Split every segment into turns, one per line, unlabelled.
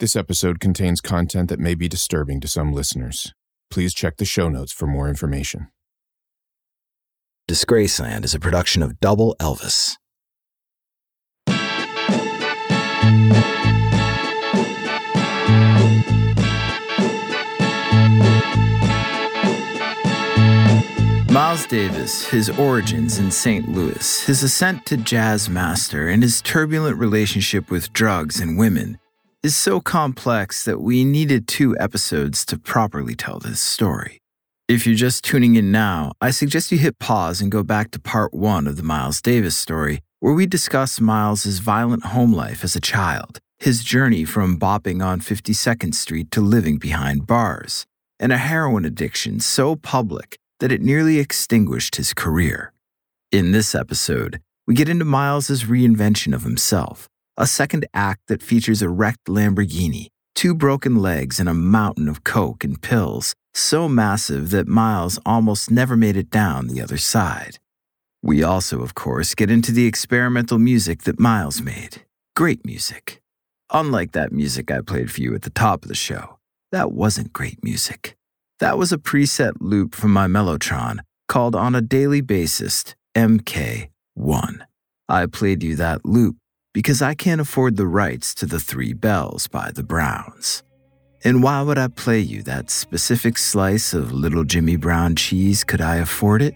This episode contains content that may be disturbing to some listeners. Please check the show notes for more information.
Disgraceland is a production of Double Elvis. Miles Davis, his origins in St. Louis, his ascent to jazz master, and his turbulent relationship with drugs and women is so complex that we needed two episodes to properly tell this story. If you're just tuning in now, I suggest you hit pause and go back to part one of the Miles Davis story, where we discuss Miles's violent home life as a child, his journey from bopping on 52nd Street to living behind bars, and a heroin addiction so public that it nearly extinguished his career. In this episode, we get into Miles's reinvention of himself, a second act that features a wrecked Lamborghini, two broken legs, and a mountain of coke and pills, so massive that Miles almost never made it down the other side. We also, of course, get into the experimental music that Miles made. Great music. Unlike that music I played for you at the top of the show, that wasn't great music. That was a preset loop from my Mellotron called On a Daily Basis MK1. I played you that loop because I can't afford the rights to the Three Bells by the Browns. And why would I play you that specific slice of Little Jimmy Brown cheese could I afford it?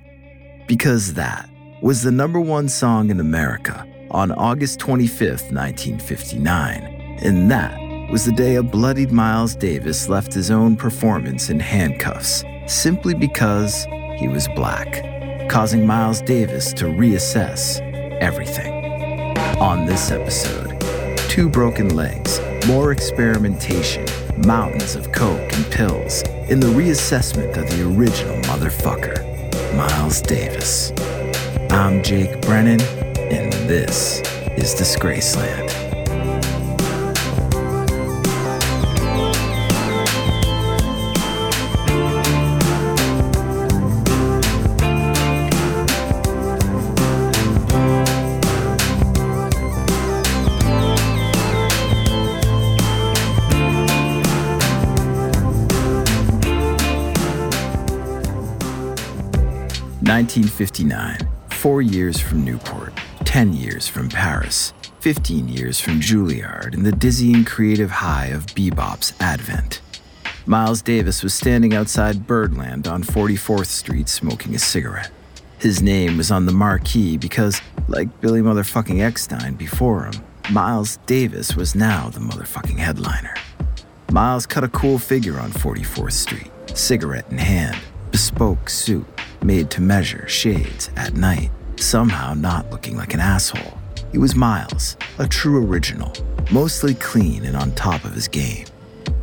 Because that was the number one song in America on August 25th, 1959. And that was the day a bloodied Miles Davis left his own performance in handcuffs simply because he was black, causing Miles Davis to reassess everything. On this episode, two broken legs, more experimentation, mountains of coke and pills, in the reassessment of the original motherfucker, Miles Davis. I'm Jake Brennan, and this is Disgraceland. 1959, four years from Newport, 10 years from Paris, 15 years from Juilliard, and the dizzying creative high of bebop's advent. Miles Davis was standing outside Birdland on 44th Street smoking a cigarette. His name was on the marquee because, like Billy motherfucking Eckstine before him, Miles Davis was now the motherfucking headliner. Miles cut a cool figure on 44th Street, cigarette in hand, bespoke suit, made to measure shades at night, somehow not looking like an asshole. He was Miles, a true original, mostly clean and on top of his game.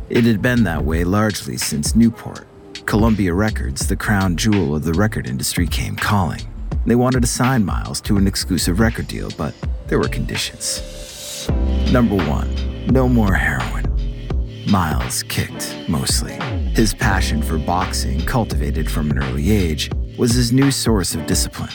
It had been that way largely since Newport. Columbia Records, the crown jewel of the record industry, came calling. They wanted to sign Miles to an exclusive record deal, but there were conditions. Number one, no more heroin. Miles kicked, mostly. His passion for boxing, cultivated from an early age, was his new source of discipline.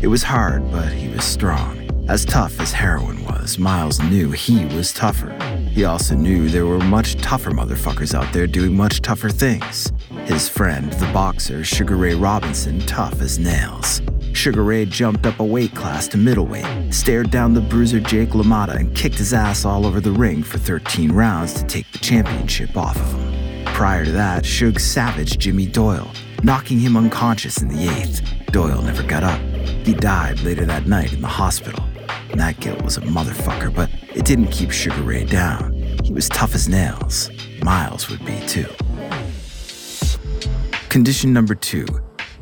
It was hard, but he was strong. As tough as heroin was, Miles knew he was tougher. He also knew there were much tougher motherfuckers out there doing much tougher things. His friend, the boxer Sugar Ray Robinson, tough as nails. Sugar Ray jumped up a weight class to middleweight, stared down the bruiser Jake LaMotta, and kicked his ass all over the ring for 13 rounds to take the championship off of him. Prior to that, Suge savaged Jimmy Doyle, knocking him unconscious in the eighth. Doyle never got up. He died later that night in the hospital. And that guilt was a motherfucker, but it didn't keep Sugar Ray down. He was tough as nails. Miles would be too. Condition number two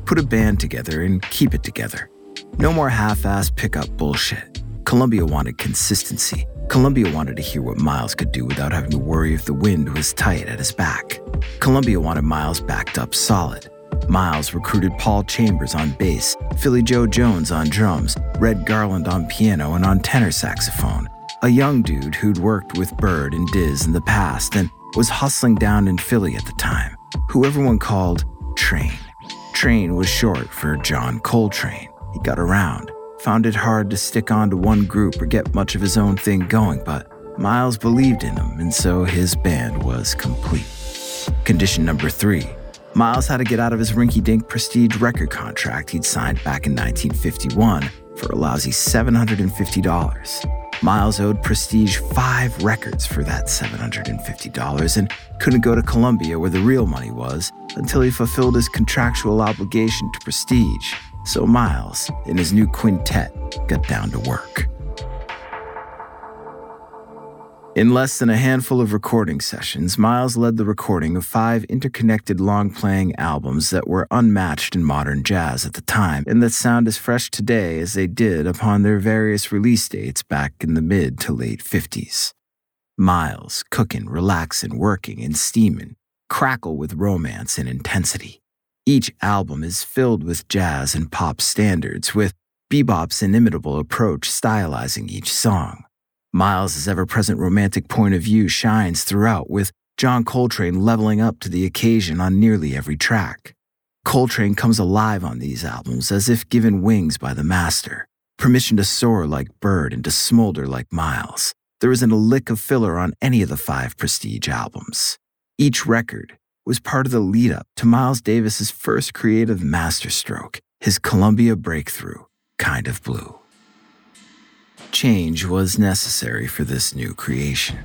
put a band together and keep it together. No more half ass pickup bullshit. Columbia wanted consistency. Columbia wanted to hear what Miles could do without having to worry if the wind was tight at his back. Columbia wanted Miles backed up solid. Miles recruited Paul Chambers on bass, Philly Joe Jones on drums, Red Garland on piano and on tenor saxophone, a young dude who'd worked with Bird and Diz in the past and was hustling down in Philly at the time, who everyone called Train. Train was short for John Coltrane. He got around, found it hard to stick on to one group or get much of his own thing going, but Miles believed in him, and so his band was complete. Condition number three Miles had to get out of his rinky dink prestige record contract he'd signed back in 1951 for a lousy $750. Miles owed Prestige five records for that $750 and couldn't go to Columbia where the real money was until he fulfilled his contractual obligation to Prestige. So Miles, in his new quintet, got down to work. In less than a handful of recording sessions, Miles led the recording of five interconnected long playing albums that were unmatched in modern jazz at the time and that sound as fresh today as they did upon their various release dates back in the mid to late 50s. Miles, cooking, relaxing, working, and steaming, crackle with romance and intensity. Each album is filled with jazz and pop standards, with bebop's inimitable approach stylizing each song. Miles' ever present romantic point of view shines throughout, with John Coltrane leveling up to the occasion on nearly every track. Coltrane comes alive on these albums as if given wings by the master, permission to soar like Bird and to smolder like Miles. There isn't a lick of filler on any of the five Prestige albums. Each record was part of the lead up to Miles Davis's first creative masterstroke, his Columbia breakthrough, Kind of Blue. Change was necessary for this new creation.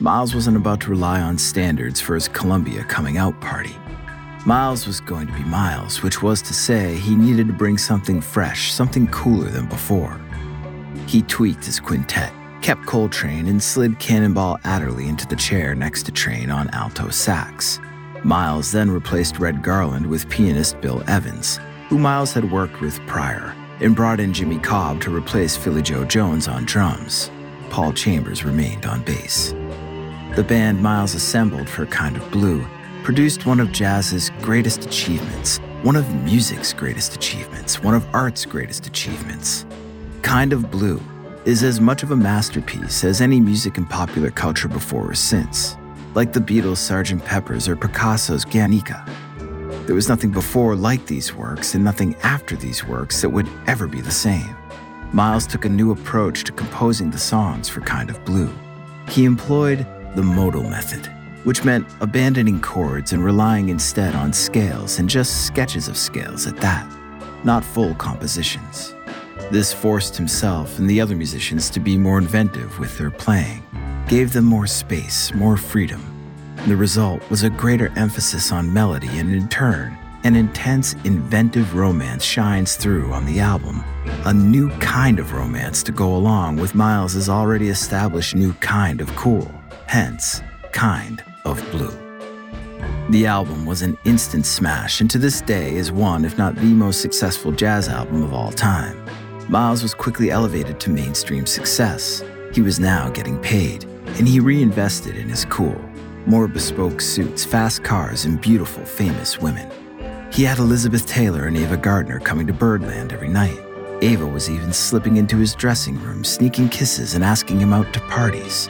Miles wasn't about to rely on standards for his Columbia coming out party. Miles was going to be Miles, which was to say, he needed to bring something fresh, something cooler than before. He tweaked his quintet, kept Coltrane, and slid Cannonball Adderley into the chair next to Train on alto sax. Miles then replaced Red Garland with pianist Bill Evans, who Miles had worked with prior and brought in Jimmy Cobb to replace Philly Joe Jones on drums. Paul Chambers remained on bass. The band Miles assembled for Kind of Blue produced one of jazz's greatest achievements, one of music's greatest achievements, one of art's greatest achievements. Kind of Blue is as much of a masterpiece as any music in popular culture before or since, like the Beatles' Sgt. Pepper's or Picasso's Guernica. There was nothing before like these works and nothing after these works that would ever be the same. Miles took a new approach to composing the songs for Kind of Blue. He employed the modal method, which meant abandoning chords and relying instead on scales and just sketches of scales at that, not full compositions. This forced himself and the other musicians to be more inventive with their playing, gave them more space, more freedom, the result was a greater emphasis on melody, and in turn, an intense, inventive romance shines through on the album. A new kind of romance to go along with Miles's already established new kind of cool, hence, kind of blue. The album was an instant smash and to this day is one, if not the most successful jazz album of all time. Miles was quickly elevated to mainstream success. He was now getting paid, and he reinvested in his cool more bespoke suits, fast cars, and beautiful, famous women. He had Elizabeth Taylor and Ava Gardner coming to Birdland every night. Ava was even slipping into his dressing room, sneaking kisses, and asking him out to parties.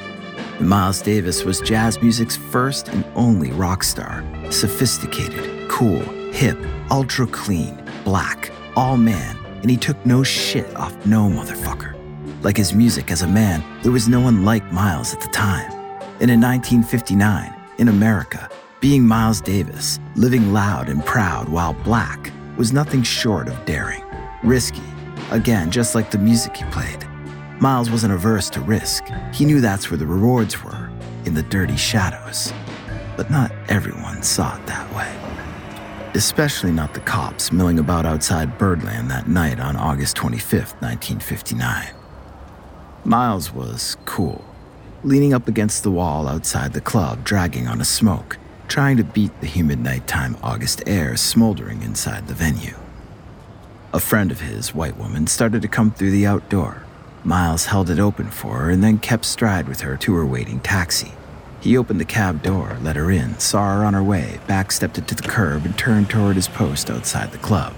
Miles Davis was jazz music's first and only rock star. Sophisticated, cool, hip, ultra clean, black, all man, and he took no shit off no motherfucker. Like his music as a man, there was no one like Miles at the time. And in 1959, in America, being Miles Davis, living loud and proud while black, was nothing short of daring. Risky, again, just like the music he played. Miles wasn't averse to risk. He knew that's where the rewards were, in the dirty shadows. But not everyone saw it that way. Especially not the cops milling about outside Birdland that night on August 25, 1959. Miles was cool leaning up against the wall outside the club, dragging on a smoke, trying to beat the humid nighttime August air smoldering inside the venue. A friend of his, white woman, started to come through the outdoor. Miles held it open for her and then kept stride with her to her waiting taxi. He opened the cab door, let her in, saw her on her way, backstepped it to the curb, and turned toward his post outside the club.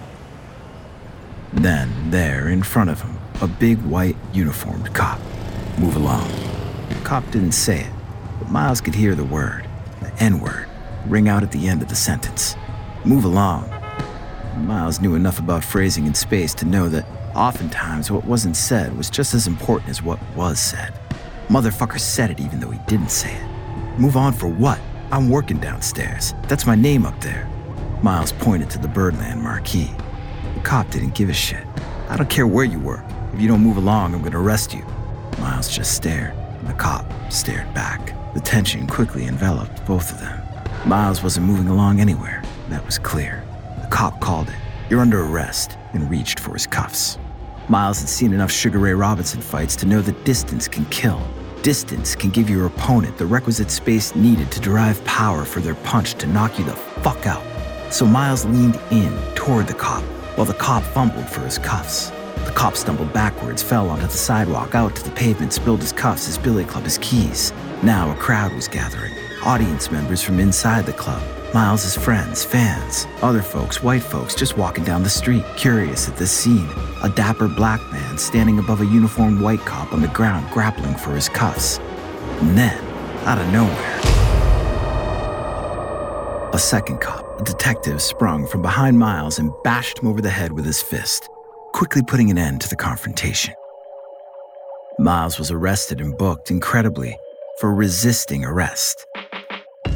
Then, there, in front of him, a big white uniformed cop. Move along. Cop didn't say it, but Miles could hear the word, the N word, ring out at the end of the sentence. Move along. Miles knew enough about phrasing in space to know that oftentimes what wasn't said was just as important as what was said. Motherfucker said it even though he didn't say it. Move on for what? I'm working downstairs. That's my name up there. Miles pointed to the Birdland marquee. The cop didn't give a shit. I don't care where you work. If you don't move along, I'm gonna arrest you. Miles just stared, the cop stared back. The tension quickly enveloped both of them. Miles wasn't moving along anywhere, that was clear. The cop called it. You're under arrest, and reached for his cuffs. Miles had seen enough Sugar Ray Robinson fights to know that distance can kill. Distance can give your opponent the requisite space needed to derive power for their punch to knock you the fuck out. So Miles leaned in toward the cop while the cop fumbled for his cuffs. The cop stumbled backwards, fell onto the sidewalk, out to the pavement, spilled his cuffs, his billy club, his keys. Now a crowd was gathering. Audience members from inside the club. Miles's friends, fans, other folks, white folks just walking down the street, curious at this scene. A dapper black man standing above a uniformed white cop on the ground, grappling for his cuffs. And then, out of nowhere, a second cop, a detective, sprung from behind Miles and bashed him over the head with his fist, quickly putting an end to the confrontation. Miles was arrested and booked, incredibly, for resisting arrest.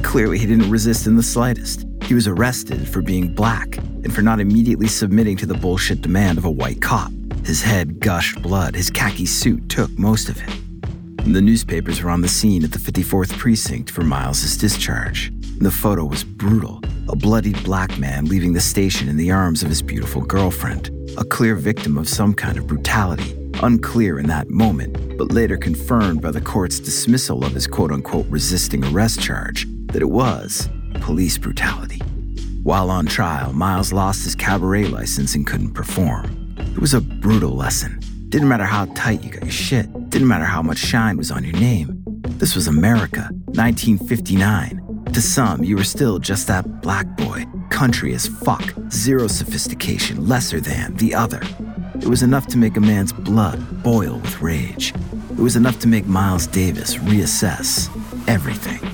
Clearly, he didn't resist in the slightest. He was arrested for being black and for not immediately submitting to the bullshit demand of a white cop. His head gushed blood, his khaki suit took most of it. The newspapers were on the scene at the 54th precinct for Miles's discharge. The photo was brutal. A bloodied black man leaving the station in the arms of his beautiful girlfriend. A clear victim of some kind of brutality, unclear in that moment, but later confirmed by the court's dismissal of his quote unquote resisting arrest charge that it was police brutality. While on trial, Miles lost his cabaret license and couldn't perform. It was a brutal lesson. Didn't matter how tight you got your shit, didn't matter how much shine was on your name. This was America, 1959. To some, you were still just that black boy, country as fuck, zero sophistication, lesser than the other. It was enough to make a man's blood boil with rage. It was enough to make Miles Davis reassess everything.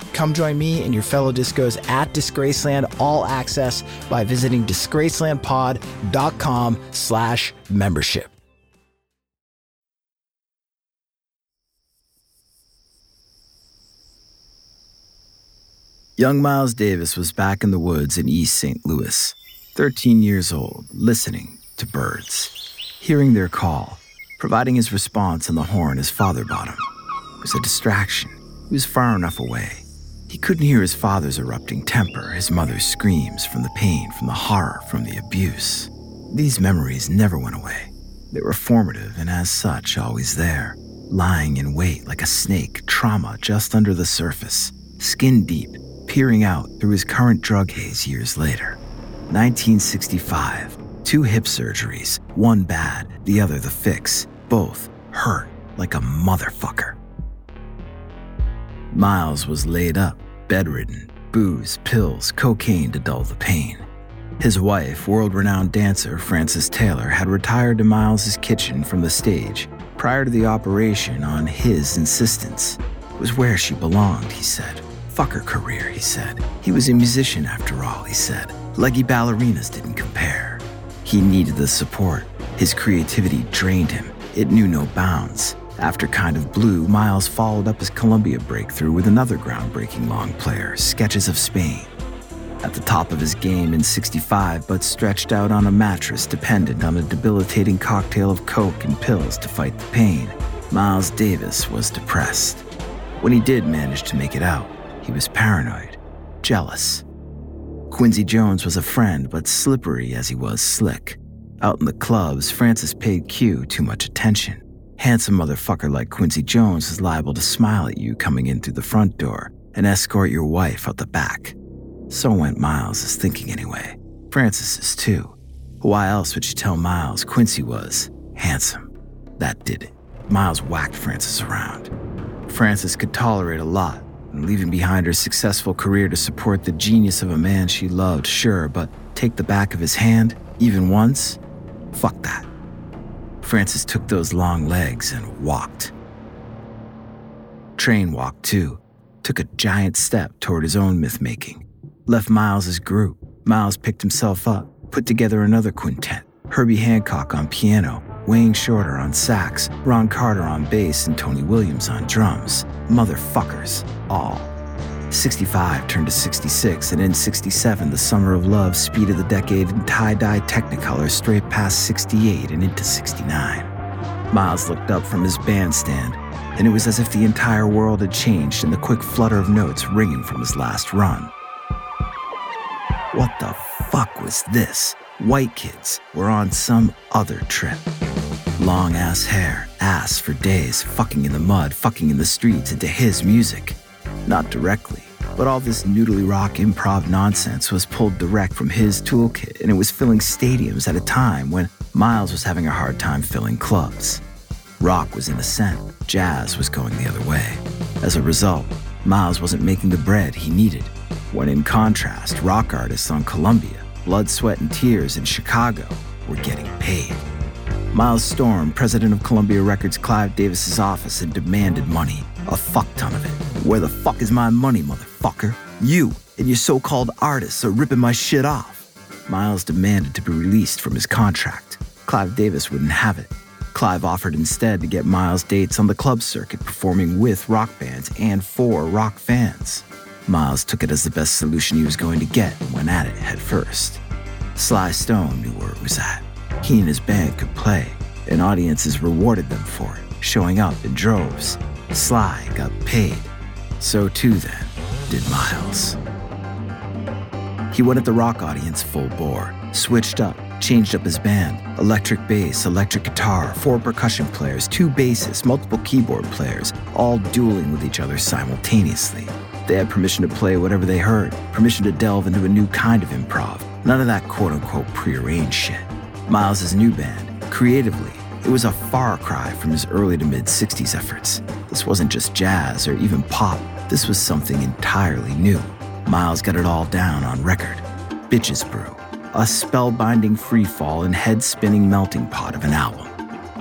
Come join me and your fellow discos at Disgraceland All Access by visiting disgracelandpod.com slash membership.
Young Miles Davis was back in the woods in East St. Louis, 13 years old, listening to birds. hearing their call, providing his response on the horn his father bought him. It was a distraction. He was far enough away. He couldn't hear his father's erupting temper, his mother's screams from the pain, from the horror, from the abuse. These memories never went away. They were formative and, as such, always there, lying in wait like a snake, trauma just under the surface, skin deep, peering out through his current drug haze years later. 1965, two hip surgeries, one bad, the other the fix, both hurt like a motherfucker. Miles was laid up, bedridden, booze, pills, cocaine to dull the pain. His wife, world renowned dancer Frances Taylor, had retired to Miles's kitchen from the stage prior to the operation on his insistence. It was where she belonged, he said. Fuck her career, he said. He was a musician after all, he said. Leggy ballerinas didn't compare. He needed the support. His creativity drained him, it knew no bounds. After Kind of Blue, Miles followed up his Columbia breakthrough with another groundbreaking long player, Sketches of Spain. At the top of his game in 65, but stretched out on a mattress dependent on a debilitating cocktail of coke and pills to fight the pain, Miles Davis was depressed. When he did manage to make it out, he was paranoid, jealous. Quincy Jones was a friend, but slippery as he was slick. Out in the clubs, Frances paid Q too much attention. Handsome motherfucker like Quincy Jones is liable to smile at you coming in through the front door and escort your wife out the back. So went Miles' thinking anyway. Frances's too. Why else would she tell Miles Quincy was handsome? That did it. Miles whacked Frances around. Frances could tolerate a lot, and leaving behind her successful career to support the genius of a man she loved, sure, but take the back of his hand, even once? Fuck that. Frances took those long legs and walked. Train walked too, took a giant step toward his own myth making. Left Miles's group. Miles picked himself up, put together another quintet. Herbie Hancock on piano, Wayne Shorter on sax, Ron Carter on bass, and Tony Williams on drums. Motherfuckers, all. 65 turned to 66, and in 67, the summer of love speeded the decade in tie dye technicolor straight past 68 and into 69. Miles looked up from his bandstand, and it was as if the entire world had changed in the quick flutter of notes ringing from his last run. What the fuck was this? White kids were on some other trip. Long ass hair, ass for days, fucking in the mud, fucking in the streets, into his music. Not directly, but all this noodly rock improv nonsense was pulled direct from his toolkit, and it was filling stadiums at a time when Miles was having a hard time filling clubs. Rock was in ascent, jazz was going the other way. As a result, Miles wasn't making the bread he needed. When in contrast, rock artists on Columbia, Blood, Sweat, and Tears in Chicago were getting paid. Miles Storm, president of Columbia Records Clive Davis's office and demanded money, a fuck ton of it. Where the fuck is my money, motherfucker? You and your so called artists are ripping my shit off. Miles demanded to be released from his contract. Clive Davis wouldn't have it. Clive offered instead to get Miles dates on the club circuit performing with rock bands and for rock fans. Miles took it as the best solution he was going to get and went at it head first. Sly Stone knew where it was at. He and his band could play, and audiences rewarded them for it, showing up in droves. Sly got paid. So too, then, did Miles. He went at the rock audience full bore, switched up, changed up his band electric bass, electric guitar, four percussion players, two bassists, multiple keyboard players, all dueling with each other simultaneously. They had permission to play whatever they heard, permission to delve into a new kind of improv. None of that quote unquote prearranged shit. Miles' new band, creatively, it was a far cry from his early to mid 60s efforts. This wasn't just jazz or even pop, this was something entirely new. Miles got it all down on record. Bitches Brew, a spellbinding freefall and head spinning melting pot of an album.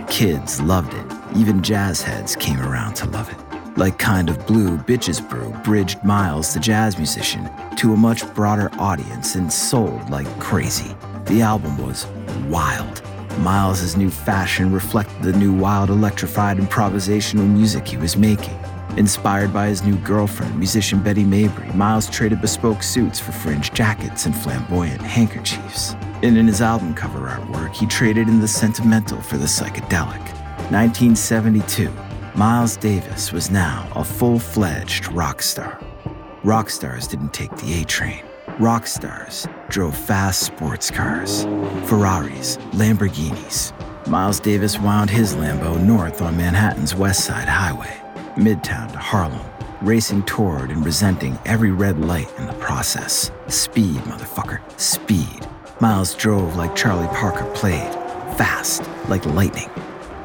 Kids loved it, even jazz heads came around to love it. Like Kind of Blue, Bitches Brew bridged Miles, the jazz musician, to a much broader audience and sold like crazy. The album was wild. Miles' new fashion reflected the new wild electrified improvisational music he was making. Inspired by his new girlfriend, musician Betty Mabry, Miles traded bespoke suits for fringe jackets and flamboyant handkerchiefs. And in his album cover artwork, he traded in the sentimental for the psychedelic. 1972, Miles Davis was now a full fledged rock star. Rock stars didn't take the A train. Rock stars drove fast sports cars, Ferraris, Lamborghinis. Miles Davis wound his Lambo north on Manhattan's West Side Highway, midtown to Harlem, racing toward and resenting every red light in the process. Speed, motherfucker, speed. Miles drove like Charlie Parker played, fast, like lightning.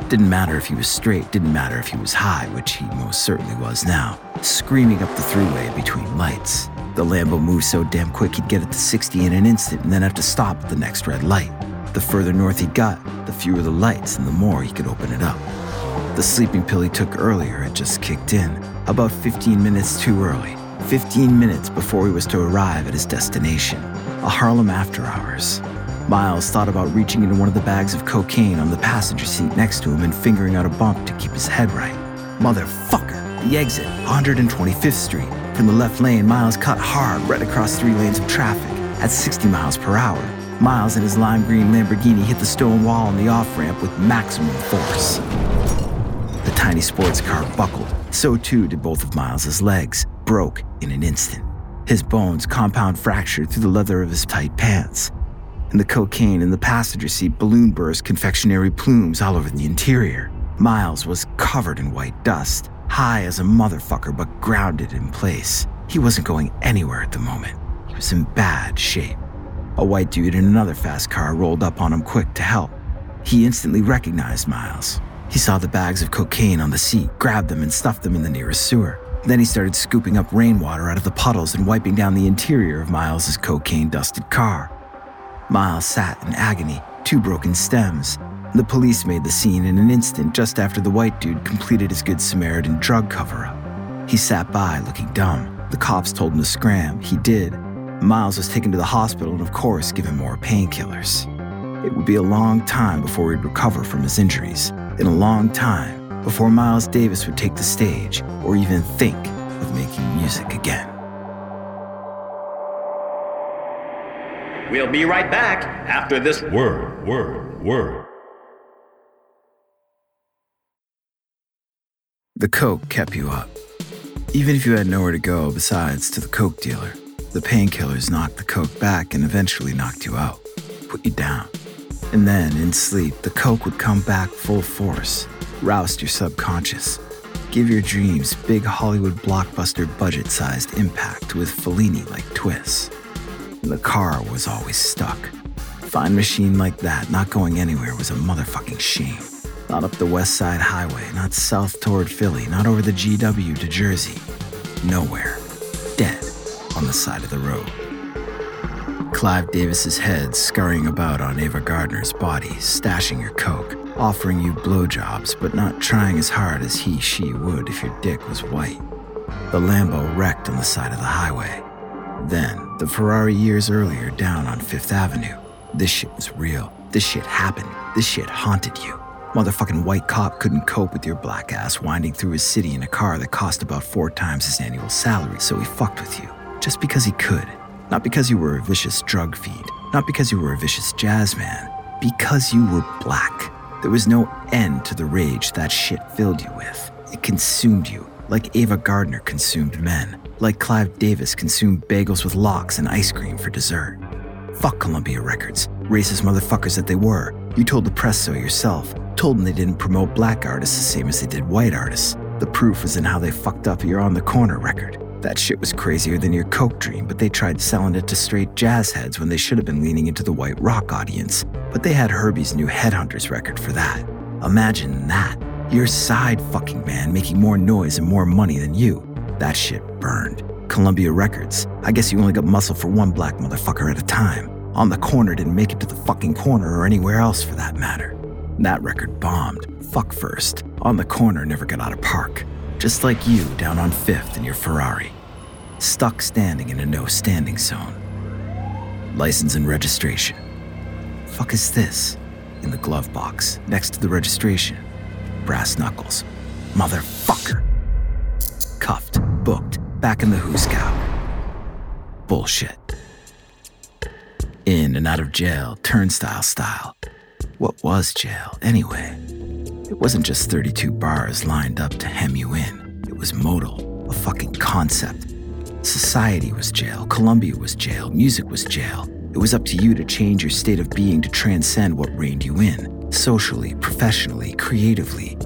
Didn't matter if he was straight, didn't matter if he was high, which he most certainly was now, screaming up the thruway between lights. The Lambo moved so damn quick he'd get it to 60 in an instant and then have to stop at the next red light. The further north he got, the fewer the lights and the more he could open it up. The sleeping pill he took earlier had just kicked in, about 15 minutes too early. 15 minutes before he was to arrive at his destination, a Harlem after hours. Miles thought about reaching into one of the bags of cocaine on the passenger seat next to him and fingering out a bump to keep his head right. Motherfucker! The exit, 125th Street. From the left lane, Miles cut hard right across three lanes of traffic at 60 miles per hour. Miles and his lime green Lamborghini hit the stone wall on the off ramp with maximum force. The tiny sports car buckled. So too did both of Miles's legs, broke in an instant. His bones compound fractured through the leather of his tight pants. And the cocaine in the passenger seat balloon burst confectionery plumes all over the interior. Miles was covered in white dust, high as a motherfucker but grounded in place. He wasn't going anywhere at the moment. He was in bad shape. A white dude in another fast car rolled up on him quick to help. He instantly recognized Miles. He saw the bags of cocaine on the seat, grabbed them, and stuffed them in the nearest sewer. Then he started scooping up rainwater out of the puddles and wiping down the interior of Miles's cocaine dusted car. Miles sat in agony, two broken stems. The police made the scene in an instant just after the white dude completed his Good Samaritan drug cover up. He sat by looking dumb. The cops told him to scram. He did. Miles was taken to the hospital and, of course, given more painkillers. It would be a long time before he'd recover from his injuries, and a long time before Miles Davis would take the stage or even think of making music again.
We'll be right back after this
Word, word, word.
The coke kept you up. Even if you had nowhere to go besides to the coke dealer, the painkillers knocked the coke back and eventually knocked you out, put you down. And then, in sleep, the coke would come back full force, roust your subconscious, give your dreams big Hollywood blockbuster budget sized impact with Fellini like twists. And the car was always stuck. Fine machine like that not going anywhere was a motherfucking shame. Not up the West Side Highway, not south toward Philly, not over the GW to Jersey. Nowhere. Dead on the side of the road. Clive Davis's head scurrying about on Ava Gardner's body, stashing your coke, offering you blowjobs, but not trying as hard as he, she would if your dick was white. The Lambo wrecked on the side of the highway. Then, the Ferrari years earlier down on Fifth Avenue. This shit was real. This shit happened. This shit haunted you. Motherfucking white cop couldn't cope with your black ass winding through his city in a car that cost about four times his annual salary, so he fucked with you. Just because he could. Not because you were a vicious drug fiend. Not because you were a vicious jazz man. Because you were black. There was no end to the rage that shit filled you with. It consumed you, like Ava Gardner consumed men. Like Clive Davis consumed bagels with lox and ice cream for dessert. Fuck Columbia Records, racist motherfuckers that they were. You told the press so yourself. Told them they didn't promote black artists the same as they did white artists. The proof was in how they fucked up your On the Corner record. That shit was crazier than your Coke dream, but they tried selling it to straight jazz heads when they should have been leaning into the white rock audience. But they had Herbie's new Headhunters record for that. Imagine that. Your side fucking man making more noise and more money than you. That shit burned. Columbia Records. I guess you only got muscle for one black motherfucker at a time. On the corner didn't make it to the fucking corner or anywhere else for that matter. That record bombed. Fuck first. On the corner never got out of park. Just like you down on Fifth in your Ferrari. Stuck standing in a no standing zone. License and registration. Fuck is this? In the glove box, next to the registration. Brass knuckles. Motherfucker. Cuffed, booked, back in the hoosegow. Bullshit. In and out of jail, turnstile style. What was jail, anyway? It wasn't just 32 bars lined up to hem you in. It was modal, a fucking concept. Society was jail, Columbia was jail, music was jail. It was up to you to change your state of being to transcend what reined you in, socially, professionally, creatively.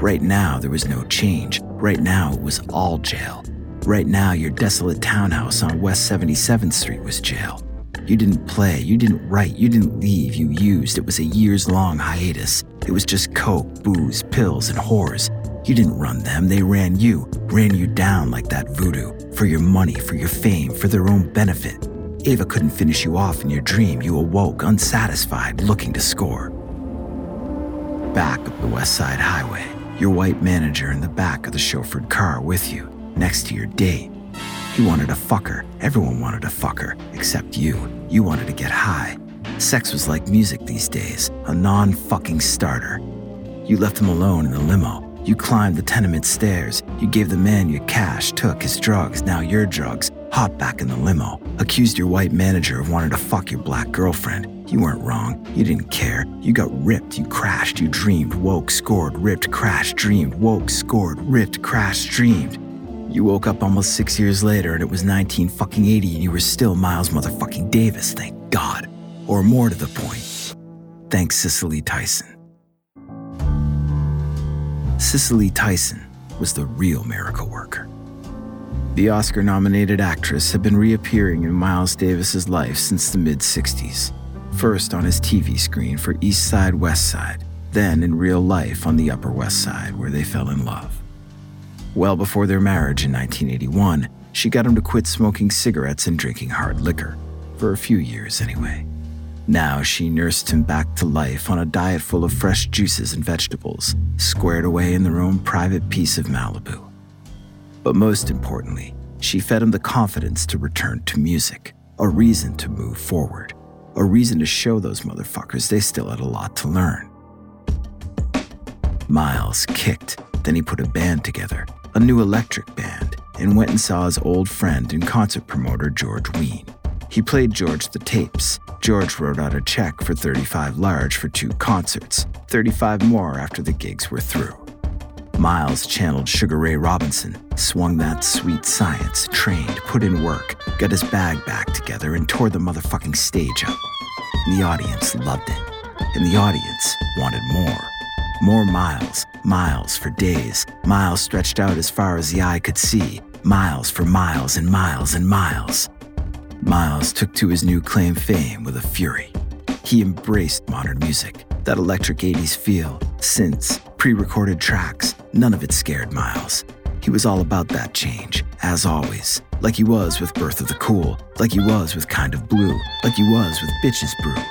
Right now, there was no change. Right now, it was all jail. Right now, your desolate townhouse on West 77th Street was jail. You didn't play, you didn't write, you didn't leave, you used. It was a years long hiatus. It was just coke, booze, pills, and whores. You didn't run them, they ran you, ran you down like that voodoo, for your money, for your fame, for their own benefit. Ava couldn't finish you off in your dream. You awoke unsatisfied, looking to score. Back up the West Side Highway, your white manager in the back of the chauffeured car with you, next to your date. You wanted to fuck her. Everyone wanted to fuck her, except you. You wanted to get high. Sex was like music these days, a non fucking starter. You left him alone in the limo. You climbed the tenement stairs. You gave the man your cash, took his drugs, now your drugs, hopped back in the limo, accused your white manager of wanting to fuck your black girlfriend. You weren't wrong. You didn't care. You got ripped. You crashed. You dreamed, woke, scored, ripped, crashed, dreamed, woke, scored, ripped, crashed, dreamed. You woke up almost six years later and it was 19 fucking 80 and you were still Miles motherfucking Davis, thank God. Or more to the point, thanks Cicely Tyson. Cicely Tyson was the real miracle worker. The Oscar nominated actress had been reappearing in Miles Davis's life since the mid 60s. First on his TV screen for East Side West Side, then in real life on the Upper West Side where they fell in love. Well before their marriage in 1981, she got him to quit smoking cigarettes and drinking hard liquor, for a few years anyway. Now she nursed him back to life on a diet full of fresh juices and vegetables, squared away in their own private piece of Malibu. But most importantly, she fed him the confidence to return to music, a reason to move forward, a reason to show those motherfuckers they still had a lot to learn. Miles kicked, then he put a band together, a new electric band, and went and saw his old friend and concert promoter George Wein. He played George the tapes. George wrote out a check for 35 large for two concerts, 35 more after the gigs were through. Miles channeled Sugar Ray Robinson, swung that sweet science, trained, put in work, got his bag back together, and tore the motherfucking stage up. And the audience loved it. And the audience wanted more. More miles, miles for days, miles stretched out as far as the eye could see, miles for miles and miles and miles. Miles took to his new claim fame with a fury. He embraced modern music, that electric 80s feel, synths, pre recorded tracks, none of it scared Miles. He was all about that change, as always, like he was with Birth of the Cool, like he was with Kind of Blue, like he was with Bitches Brew.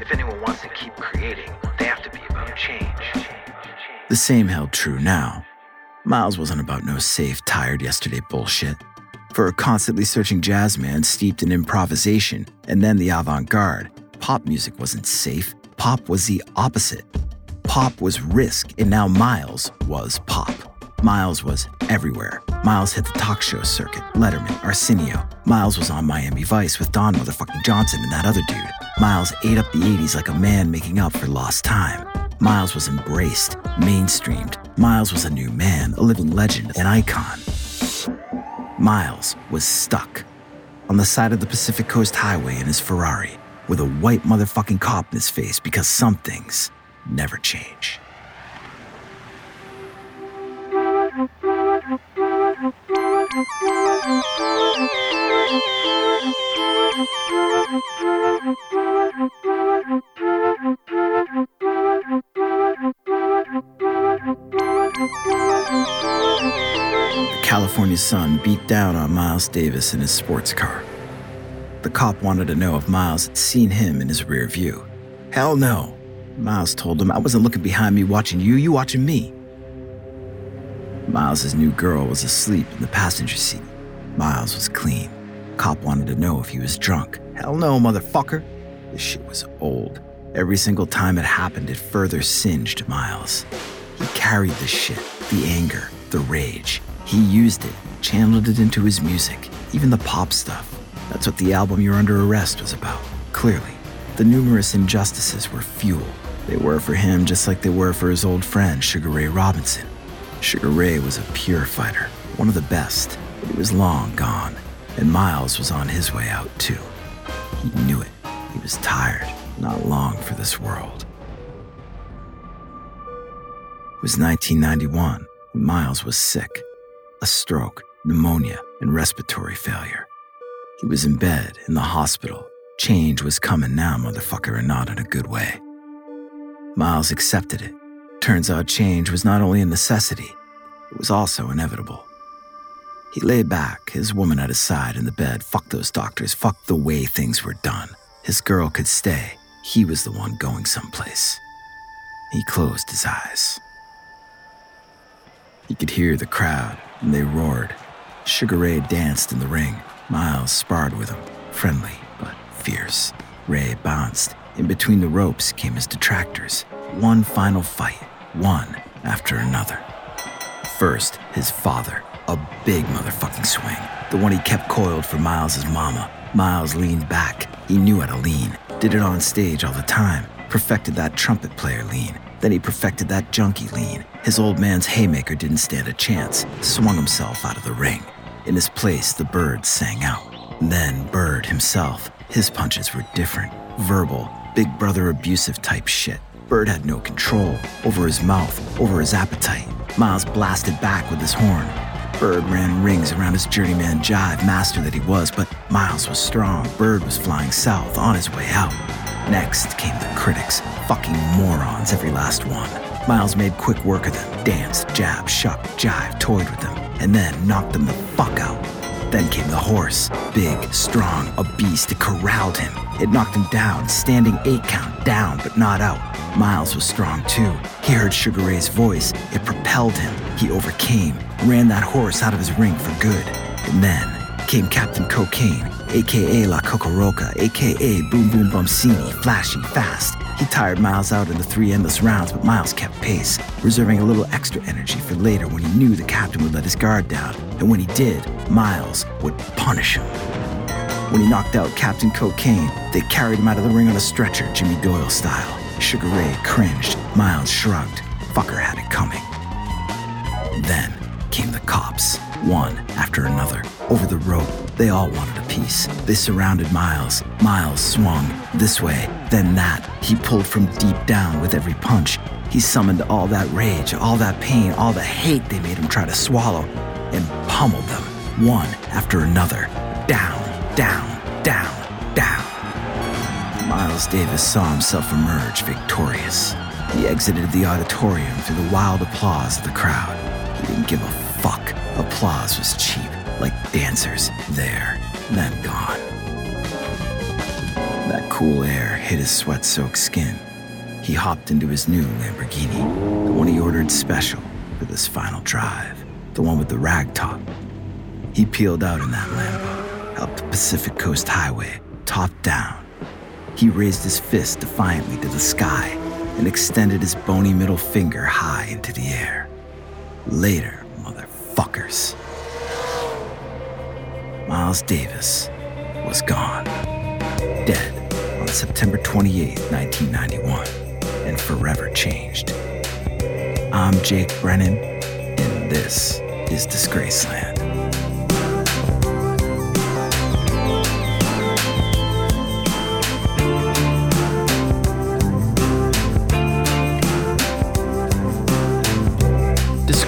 If anyone wants to keep creating, they have to be about change. The same held true now. Miles wasn't about no safe, tired yesterday bullshit. For a constantly searching jazz man steeped in improvisation and then the avant garde, pop music wasn't safe. Pop was the opposite. Pop was risk, and now Miles was pop. Miles was everywhere. Miles hit the talk show circuit, Letterman, Arsenio. Miles was on Miami Vice with Don motherfucking Johnson and that other dude. Miles ate up the 80s like a man making up for lost time. Miles was embraced, mainstreamed. Miles was a new man, a living legend, an icon. Miles was stuck on the side of the Pacific Coast Highway in his Ferrari with a white motherfucking cop in his face because some things never change. The California sun beat down on Miles Davis in his sports car. The cop wanted to know if Miles had seen him in his rear view. Hell no. Miles told him, I wasn't looking behind me watching you, you watching me. Miles's new girl was asleep in the passenger seat. Miles was clean. Cop wanted to know if he was drunk. Hell no, motherfucker. This shit was old. Every single time it happened, it further singed Miles. He carried the shit, the anger, the rage. He used it, channeled it into his music, even the pop stuff. That's what the album You're Under Arrest was about, clearly. The numerous injustices were fuel. They were for him just like they were for his old friend, Sugar Ray Robinson. Sugar Ray was a pure fighter, one of the best, but he was long gone, and Miles was on his way out too. He knew it. He was tired, not long for this world. It was 1991 when Miles was sick a stroke, pneumonia, and respiratory failure. He was in bed in the hospital. Change was coming now, motherfucker, and not in a good way. Miles accepted it. Turns out change was not only a necessity, it was also inevitable. He lay back, his woman at his side in the bed. Fuck those doctors, fuck the way things were done. His girl could stay. He was the one going someplace. He closed his eyes. He could hear the crowd, and they roared. Sugar Ray danced in the ring. Miles sparred with him, friendly but fierce. Ray bounced. In between the ropes came his detractors. One final fight, one after another. First, his father, a big motherfucking swing, the one he kept coiled for Miles's mama. Miles leaned back. He knew how to lean. Did it on stage all the time. Perfected that trumpet player lean. Then he perfected that junkie lean. His old man's haymaker didn't stand a chance. Swung himself out of the ring. In his place, the bird sang out. Then Bird himself. His punches were different. Verbal, big brother abusive type shit. Bird had no control over his mouth, over his appetite. Miles blasted back with his horn. Bird ran rings around his journeyman jive master that he was, but Miles was strong. Bird was flying south on his way out. Next came the critics, fucking morons, every last one. Miles made quick work of them, danced, jabbed, shucked, jive, toyed with them, and then knocked them the fuck out. Then came the horse, big, strong, a beast. It corralled him. It knocked him down, standing eight count, down but not out. Miles was strong too. He heard Sugar Ray's voice. It propelled him. He overcame, ran that horse out of his ring for good. And then came Captain Cocaine, aka La Cocoroca, aka Boom Boom Bumsini, flashy, fast. He tired Miles out in the three endless rounds, but Miles kept pace, reserving a little extra energy for later when he knew the captain would let his guard down. And when he did, Miles would punish him. When he knocked out Captain Cocaine, they carried him out of the ring on a stretcher, Jimmy Doyle style. Sugar Ray cringed. Miles shrugged. Fucker had it coming. Then came the cops, one after another, over the rope. They all wanted a piece. They surrounded Miles. Miles swung this way, then that. He pulled from deep down with every punch. He summoned all that rage, all that pain, all the hate they made him try to swallow, and pummeled them, one after another. Down, down, down, down. Miles Davis saw himself emerge victorious. He exited the auditorium through the wild applause of the crowd. He didn't give a fuck. Applause was cheap, like dancers, there, then gone. That cool air hit his sweat soaked skin. He hopped into his new Lamborghini, the one he ordered special for this final drive, the one with the rag top. He peeled out in that Lambo, up the Pacific Coast Highway, top down. He raised his fist defiantly to the sky and extended his bony middle finger high into the air. Later, motherfuckers. Miles Davis was gone, dead on September 28, 1991, and forever changed. I'm Jake Brennan, and this is Disgraceland.